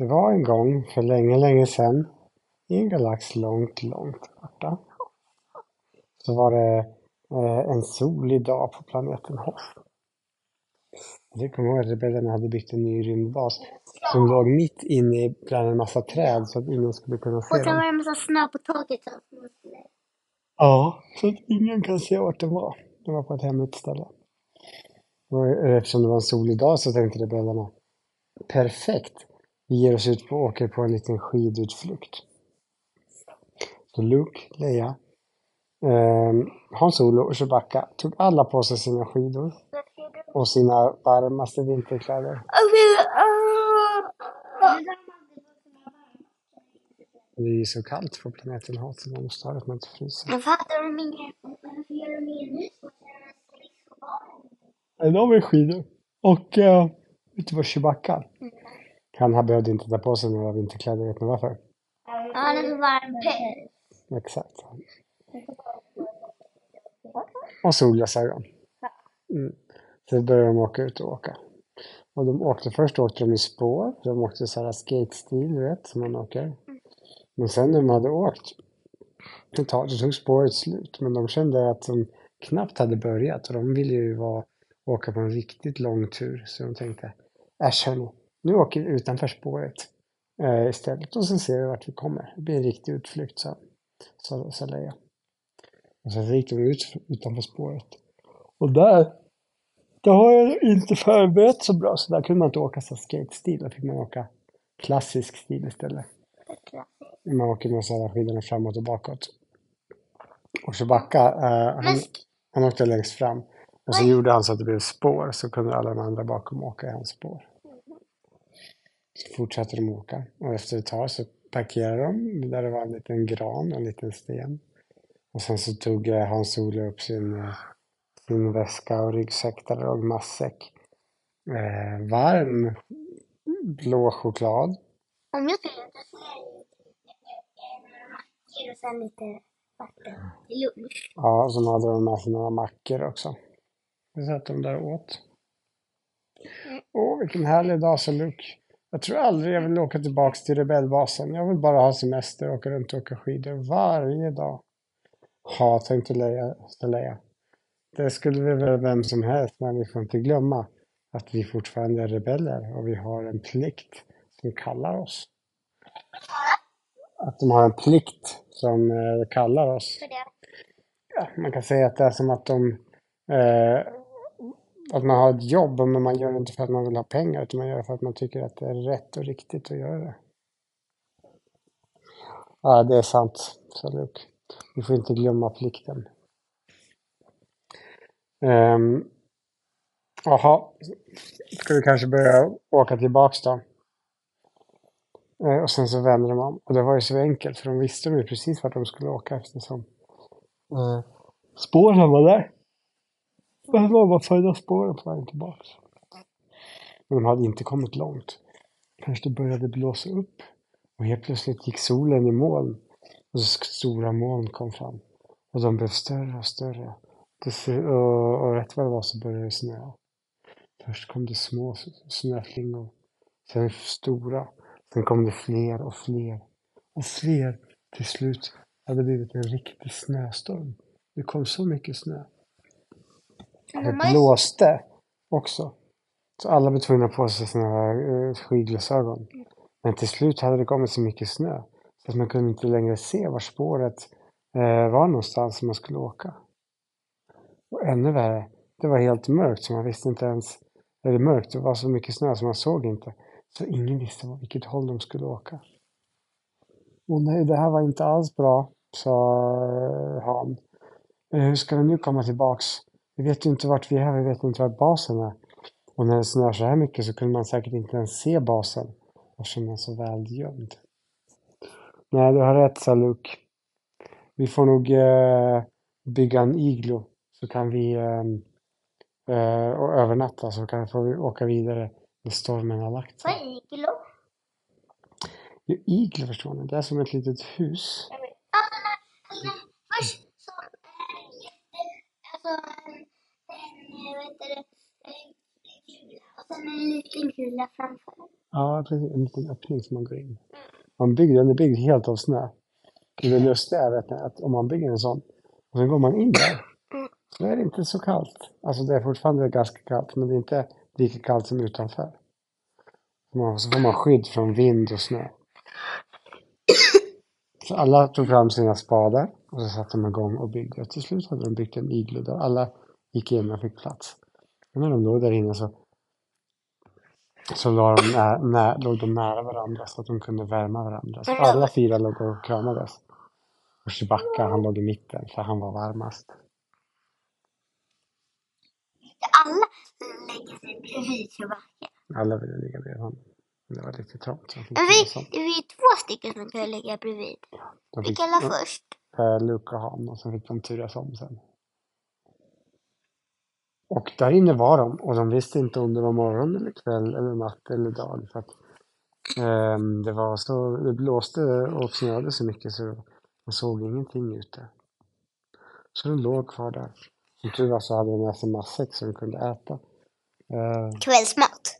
Det var en gång för länge, länge sedan i en galax långt, långt borta. Så var det eh, en solig dag på planeten Hoth. Jag kommer ihåg att rebellerna hade byggt en ny rymdbas som låg mitt inne bland en massa träd så att ingen skulle kunna se Och sen var det en massa snö på taket. Så att man skulle... Ja, så att ingen kan se vart den var. Den var på ett hemligt ställe. Och eftersom det var en solig dag så tänkte rebellerna perfekt, vi ger oss ut på och åker på en liten skidutflykt. Så Luke, Leia, eh, Han Solo och Chewbacca tog alla på sig sina skidor och sina varmaste vinterkläder. Det är ju så kallt på planeten Hoth så man måste ha det så man inte fryser. Jag fattar de inget. Varför gör de skridskobanor? Nej, de är skidor. Och uh, vet du vad Chewbacca? Han behövde inte ta på sig några vinterkläder, vet ni varför? Ja, det är så varm päls. Exakt. Och solglasögon. Mm. Så började de åka ut och åka. Och de åkte, först åkte de i spår. De åkte så här skate-stil, du vet, som man åker. Men sen när de hade åkt ett tag så tog spåret slut. Men de kände att de knappt hade börjat och de ville ju vara, åka på en riktigt lång tur. Så de tänkte, äsch hörni, nu åker vi utanför spåret eh, istället och så ser vi vart vi kommer. Det blir en riktig utflykt, sa, sa, sa Leia. Och så gick de ut utanför spåret. Och där, det har jag inte förberett så bra, så där kunde man inte åka så skate-stil. Då fick man åka klassisk stil istället. Man åker med så här skidorna framåt och bakåt. Och Chewbacca, eh, han, han åkte längst fram. Och så gjorde han så att det blev spår, så kunde alla de andra bakom åka i hans spår. Så fortsatte de åka. Och efter ett tag så parkerade de där det var en liten gran och en liten sten. Och sen så tog eh, Hans Solo upp sin, eh, sin väska och ryggsäck där det låg matsäck. Eh, varm blå choklad. om jag inte säga några mackor och sen lite vatten till lunch. Ja, och så hade de med sig några mackor också. Så satt de där och åt. Åh, vilken härlig dag, sa Luke. Jag tror aldrig jag vill åka tillbaks till rebellbasen. Jag vill bara ha semester och åka runt och åka skidor varje dag. Ja, tänkte Leia, Leia. Det skulle vi väl vem som helst, men vi får inte glömma att vi fortfarande är rebeller och vi har en plikt som kallar oss. Att de har en plikt som eh, kallar oss. Ja, man kan säga att det är som att de eh, att man har ett jobb men man gör det inte för att man vill ha pengar utan man gör det för att man tycker att det är rätt och riktigt att göra det. Ja, det är sant, sa Luke. Vi får inte glömma plikten. Ehm, Jaha, ska vi kanske börja åka tillbaks då? Eh, och sen så vände de om. Och det var ju så enkelt för de visste ju precis vart de skulle åka eftersom eh, spåren var där. Det de bara följa spåren på vägen tillbaks. Men de hade inte kommit långt. Kanske det började blåsa upp. Och helt plötsligt gick solen i moln. Och så stora moln kom fram. Och de blev större och större. Och, och rätt vad det var så började det snöa. Först kom det små snöflingor. Sen stora. Sen kom det fler och fler. Och fler. Till slut hade det blivit en riktig snöstorm. Det kom så mycket snö. Men Det blåste också. Så alla blev tvungna på sig sina uh, skidglasögon. Men till slut hade det kommit så mycket snö. Så att man kunde inte längre se var spåret eh, var någonstans som man skulle åka. Och ännu värre, det var helt mörkt så man visste inte ens. Eller mörkt, det var så mycket snö så man såg inte. Så ingen visste vilket håll de skulle åka. Och nej, det här var inte alls bra, sa eh, han. Eh, Hur ska vi nu komma tillbaks? Vi vet ju inte vart vi är, vi vet inte vart basen är. Och när det snöar så här mycket så kunde man säkert inte ens se basen eftersom den är så väl gömd. Nej, du har rätt, sa Luke. Vi får nog eh, bygga en iglo så kan vi eh, eh, och övernatta så kan vi åka vidare när stormen har lagt Vad sig. är iglo? Jo, iglo förstår ni, det är som ett litet hus. Vet. Alltså, när, först så är det jätte... Alltså, det, och sen en liten kula framför. Ja, precis. En liten öppning som man går in. Man bygger, den är byggd helt av snö. Det lustiga är vet ni, att om man bygger en sån och sen går man in där så är det inte så kallt. Alltså det är fortfarande ganska kallt men det är inte lika kallt som utanför. Man- Så får man skydd från vind och snö. Så alla tog fram sina spadar och så satte de igång och byggde. Och till slut hade de byggt en iglo där alla gick in och fick plats. Och när de låg där inne så, så låg, de nä, nä, låg de nära varandra så att de kunde värma varandra. Så alla fyra låg och kramades. Och Chewbacca han låg i mitten för han var varmast. Alla lägger sig bredvid Chewbacca. Alla ville ligga bredvid honom. Det var lite trångt. Men vi, vi är två stycken som kan ligga bredvid. fick, Vilka la först? eh, Luke och Han och så fick de turas om sen. Och där inne var de och de visste inte om det var morgon eller kväll eller natt eller dag för att ehm, det var så, det blåste och snöade så mycket så man såg ingenting ute. Så de låg kvar där. Som tur var så hade de med sig matsäck så de kunde äta. Eh, Kvällsmat.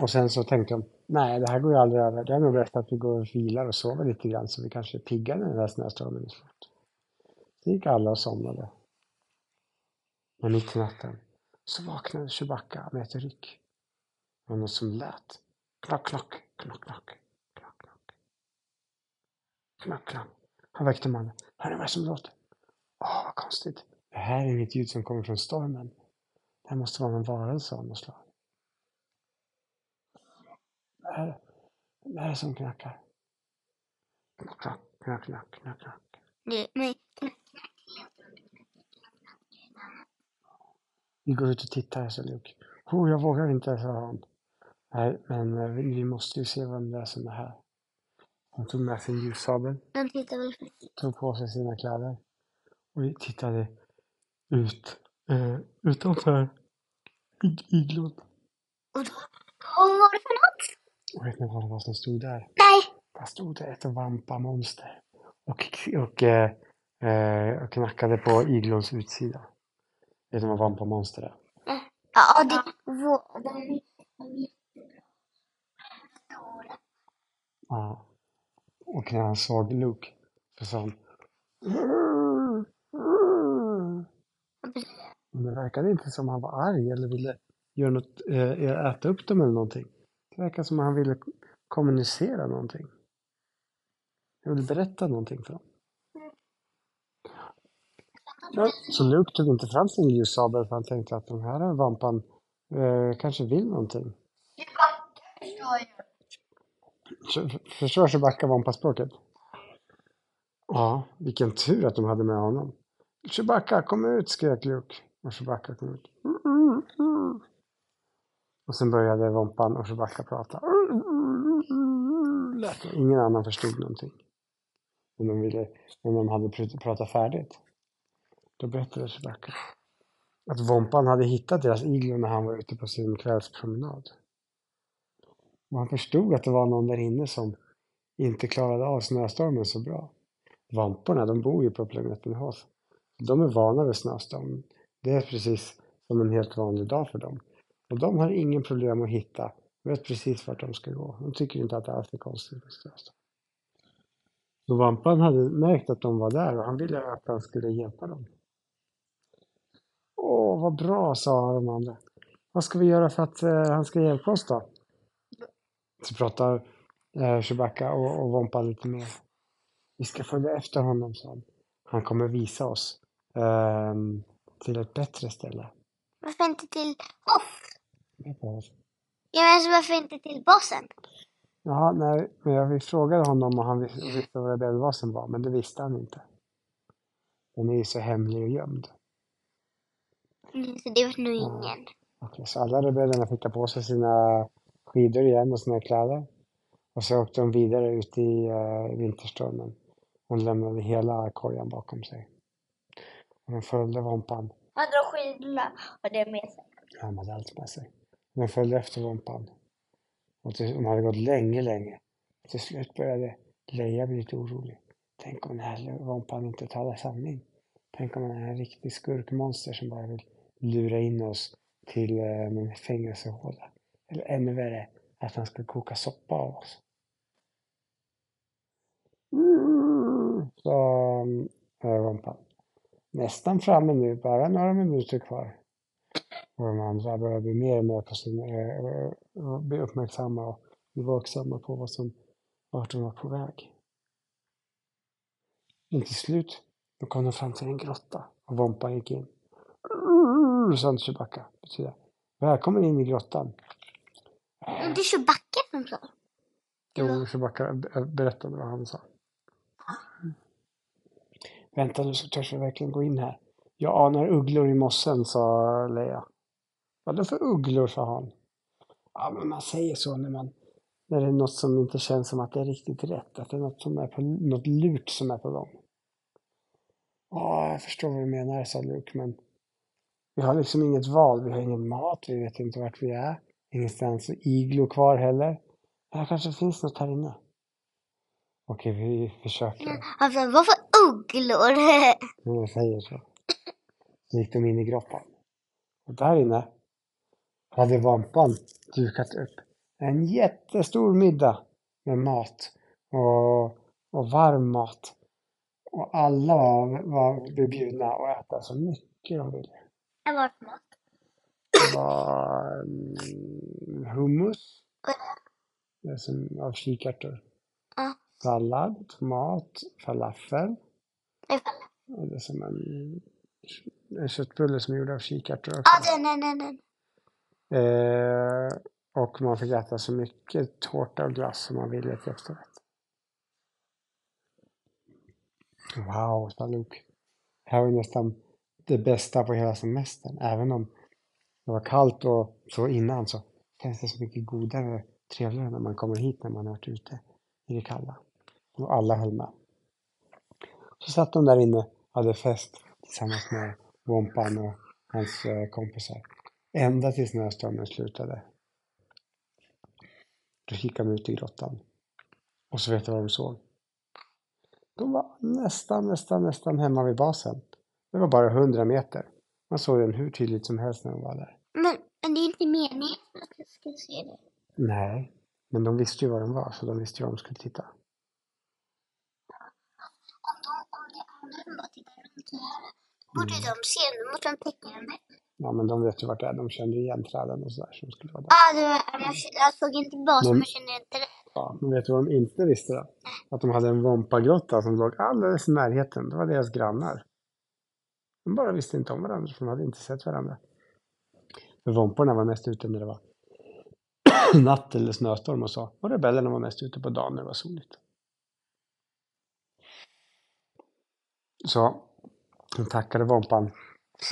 och sen så tänkte de, nej det här går ju aldrig över. Det är nog bäst att vi går och vilar och sover lite grann så vi kanske är pigga när den här snöstormen är slut. Så gick alla och somnade. Men mitt i natten så vaknade Chewbacca med ett ryck. Det var något som lät. Knack, knack, knack, knack, knack, knack. Knack, knack. Han väckte mannen. Hör ni vad som låter? Åh, vad konstigt. Det här är inget ljud som kommer från stormen. Det här måste vara en varelse av något slag. Vad är det? Vad är det som knackar? Knack, knack, knack, knack, knack, Nej, men, Vi går ut och tittar, sa Luke. Oh, jag vågar inte, sa han. Nej, men eh, vi, måste ju se vem det är som är här. Han tog med sin ljussabel, de tittar väl försiktigt. tog på sig sina kläder och vi tittade ut eh, utanför ig- iglon. Och då, vad var det för något? Och vet ni vad det var som stod där? Nej! Där stod det ett vampamonster och, och, eh, eh, och knackade på iglons utsida. Vet ni vad vampamonster är? Ja, det var... De är jättebra. Stora. Ja. Och när han såg Luke så sa han Men det verkade inte som han var arg eller ville göra något, eh, äta upp dem eller någonting. Det verkar som att han ville kommunicera någonting. Han ville berätta någonting för dem. Så Luke tog inte fram sin ljussabel för han tänkte att den här vampan eh, kanske vill någonting. Förstår Chewbacca vampaspråket? Ja, vilken tur att de hade med honom. Chewbacca, kom ut, skrek Luke. Och Chewbacca kom ut. Och sen började Vampan och Chewbacca prata. Ingen annan förstod någonting. Men de, ville, men de hade pr- pratat färdigt. Då berättade Chewbacca att Vompan hade hittat deras iglo när han var ute på sin kvällspromenad. Och han förstod att det var någon där inne som inte klarade av snöstormen så bra. Vamporna, de bor ju på planeten Hoth. De är vana vid snöstorm. Det är precis som en helt vanlig dag för dem. Och de har ingen problem att hitta, vet precis vart de ska gå. De tycker inte att det alls är konstigt med snöstorm. Så Vampan hade märkt att de var där och han ville att han skulle hjälpa dem. Åh, vad bra, sa de andra. Vad ska vi göra för att eh, han ska hjälpa oss då? Så pratar eh, Chewbacca och, och Vampan lite mer. Vi ska följa efter honom, sa han. Han kommer visa oss ehm, till ett bättre ställe. Varför inte till Hoff? Ja, men alltså, varför inte till bossen? Ja, nej, men jag vi frågade honom om han vis- visste vad rebellbasen var, men det visste han inte. Den är ju så hemlig och gömd. Mm, Så det vet nog ingen. Okej, så alla rebellerna fick ta på sig sina skidor igen och sina kläder. Och så åkte de vidare ut i uh, vinterstormen. och lämnade hela kojan bakom sig. Och de följde Vompan. Hade de skidorna och det med sig? Ja, de hade allt med sig. De följde efter Vompan. Och till, de hade gått länge, länge. Till slut började Leia bli lite orolig. Tänk om den här Vompan inte talar sanning. Tänk om han är en riktig skurkmonster som bara vill lura in oss till eh, en fängelsehåla. Eller ännu värre, att han ska koka soppa av oss. Mm, sa äh, Rompan. Nästan framme nu, bara några minuter kvar. Och de andra börjar bli mer och mer på sin, äh, bli uppmärksamma och bli vaksamma på vad som, vart de var på väg. Men till slut, då kom de fram till en grotta och Vompan gick in. Sa Chewbacca. Betyder välkommen in i grottan. Det är Chewbacca som sa. Jo, Chewbacca berättade vad han sa. Vänta nu så törs vi verkligen gå in här. Jag anar ugglor i mossen, sa Leia. Vadå för ugglor, sa han. Ja, men man säger så när man när det är något som inte känns som att det är riktigt rätt. Att det är något, som är på, något lurt som är på gång. Ja, jag förstår vad du menar, sa Luke, men vi har liksom inget val. Vi har ingen mat, vi vet inte vart vi är. Ingenstans iglo kvar heller. Här kanske finns något här inne. Okej, vi försöker. Alltså, vad för ugglor? Jag säger så. Så gick de in i grottan. Och där inne hade Vampan dukat upp en jättestor middag med mat och, och varm mat. Och alla var, var bjudna att äta så mycket de ville. Vad var det var um, hummus. Det som av kikärtor. Ja. Sallad, tomat, falafel. Nej, Och det är som en, en köttbulle som är gjord av kikärtor också. Ja, den, den, den, den. Eh, och man fick äta så mycket tårta och glass som man ville till efterrätt. Wow, sa Luke. Här var nästan det bästa på hela semestern. Även om det var kallt och så innan så känns det så mycket godare och trevligare när man kommer hit när man har varit ute i det kalla. Och alla höll med. Så satt de där inne och hade fest tillsammans med Wompan och hans eh, kompisar. Ända tills snöstormen slutade. Då kikade de ut i grottan. Och så vet du vad de såg? De var nästan, nästan, nästan hemma vid basen. Det var bara hundra meter. Man såg den hur tydligt som helst när de var där. Men, men det är inte meningen att jag ska se det. Nej, men de visste ju var de var, så de visste ju var de skulle titta. Om de, om det andra som bara tittar runt här, borde de se, då måste de täcka bättre. Ja, men de vet ju vart det är. De kände igen träden och sådär som skulle vara där. Ja, det var, jag, jag såg inte basen, Men- men kände inte det. Ja, men vet du vad de inte visste då? Att de hade en Vompagrotta som låg alldeles i närheten. Det var deras grannar. De bara visste inte om varandra, för de hade inte sett varandra. För Vomporna var mest ute när det var natt eller snöstorm och så. Och rebellerna var mest ute på dagen när det var soligt. Så hon tackade Vompan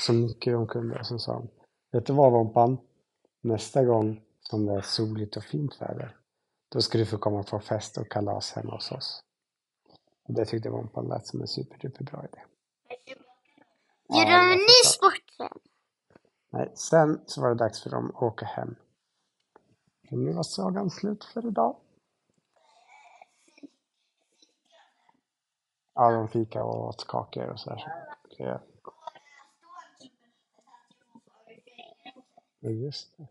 så mycket hon kunde. Och så sa hon, vet du vad Vompan? Nästa gång som det är soligt och fint väder, då ska du få komma på fest och kalas hemma hos oss. Och det tyckte Vompan lät som en superduper bra idé. Gör de jag en ny sport sen? Nej, sen så var det dags för dem att åka hem. För nu var sagan slut för idag. Ja, de fika och åt kakor och sådär. Så Ja, just det.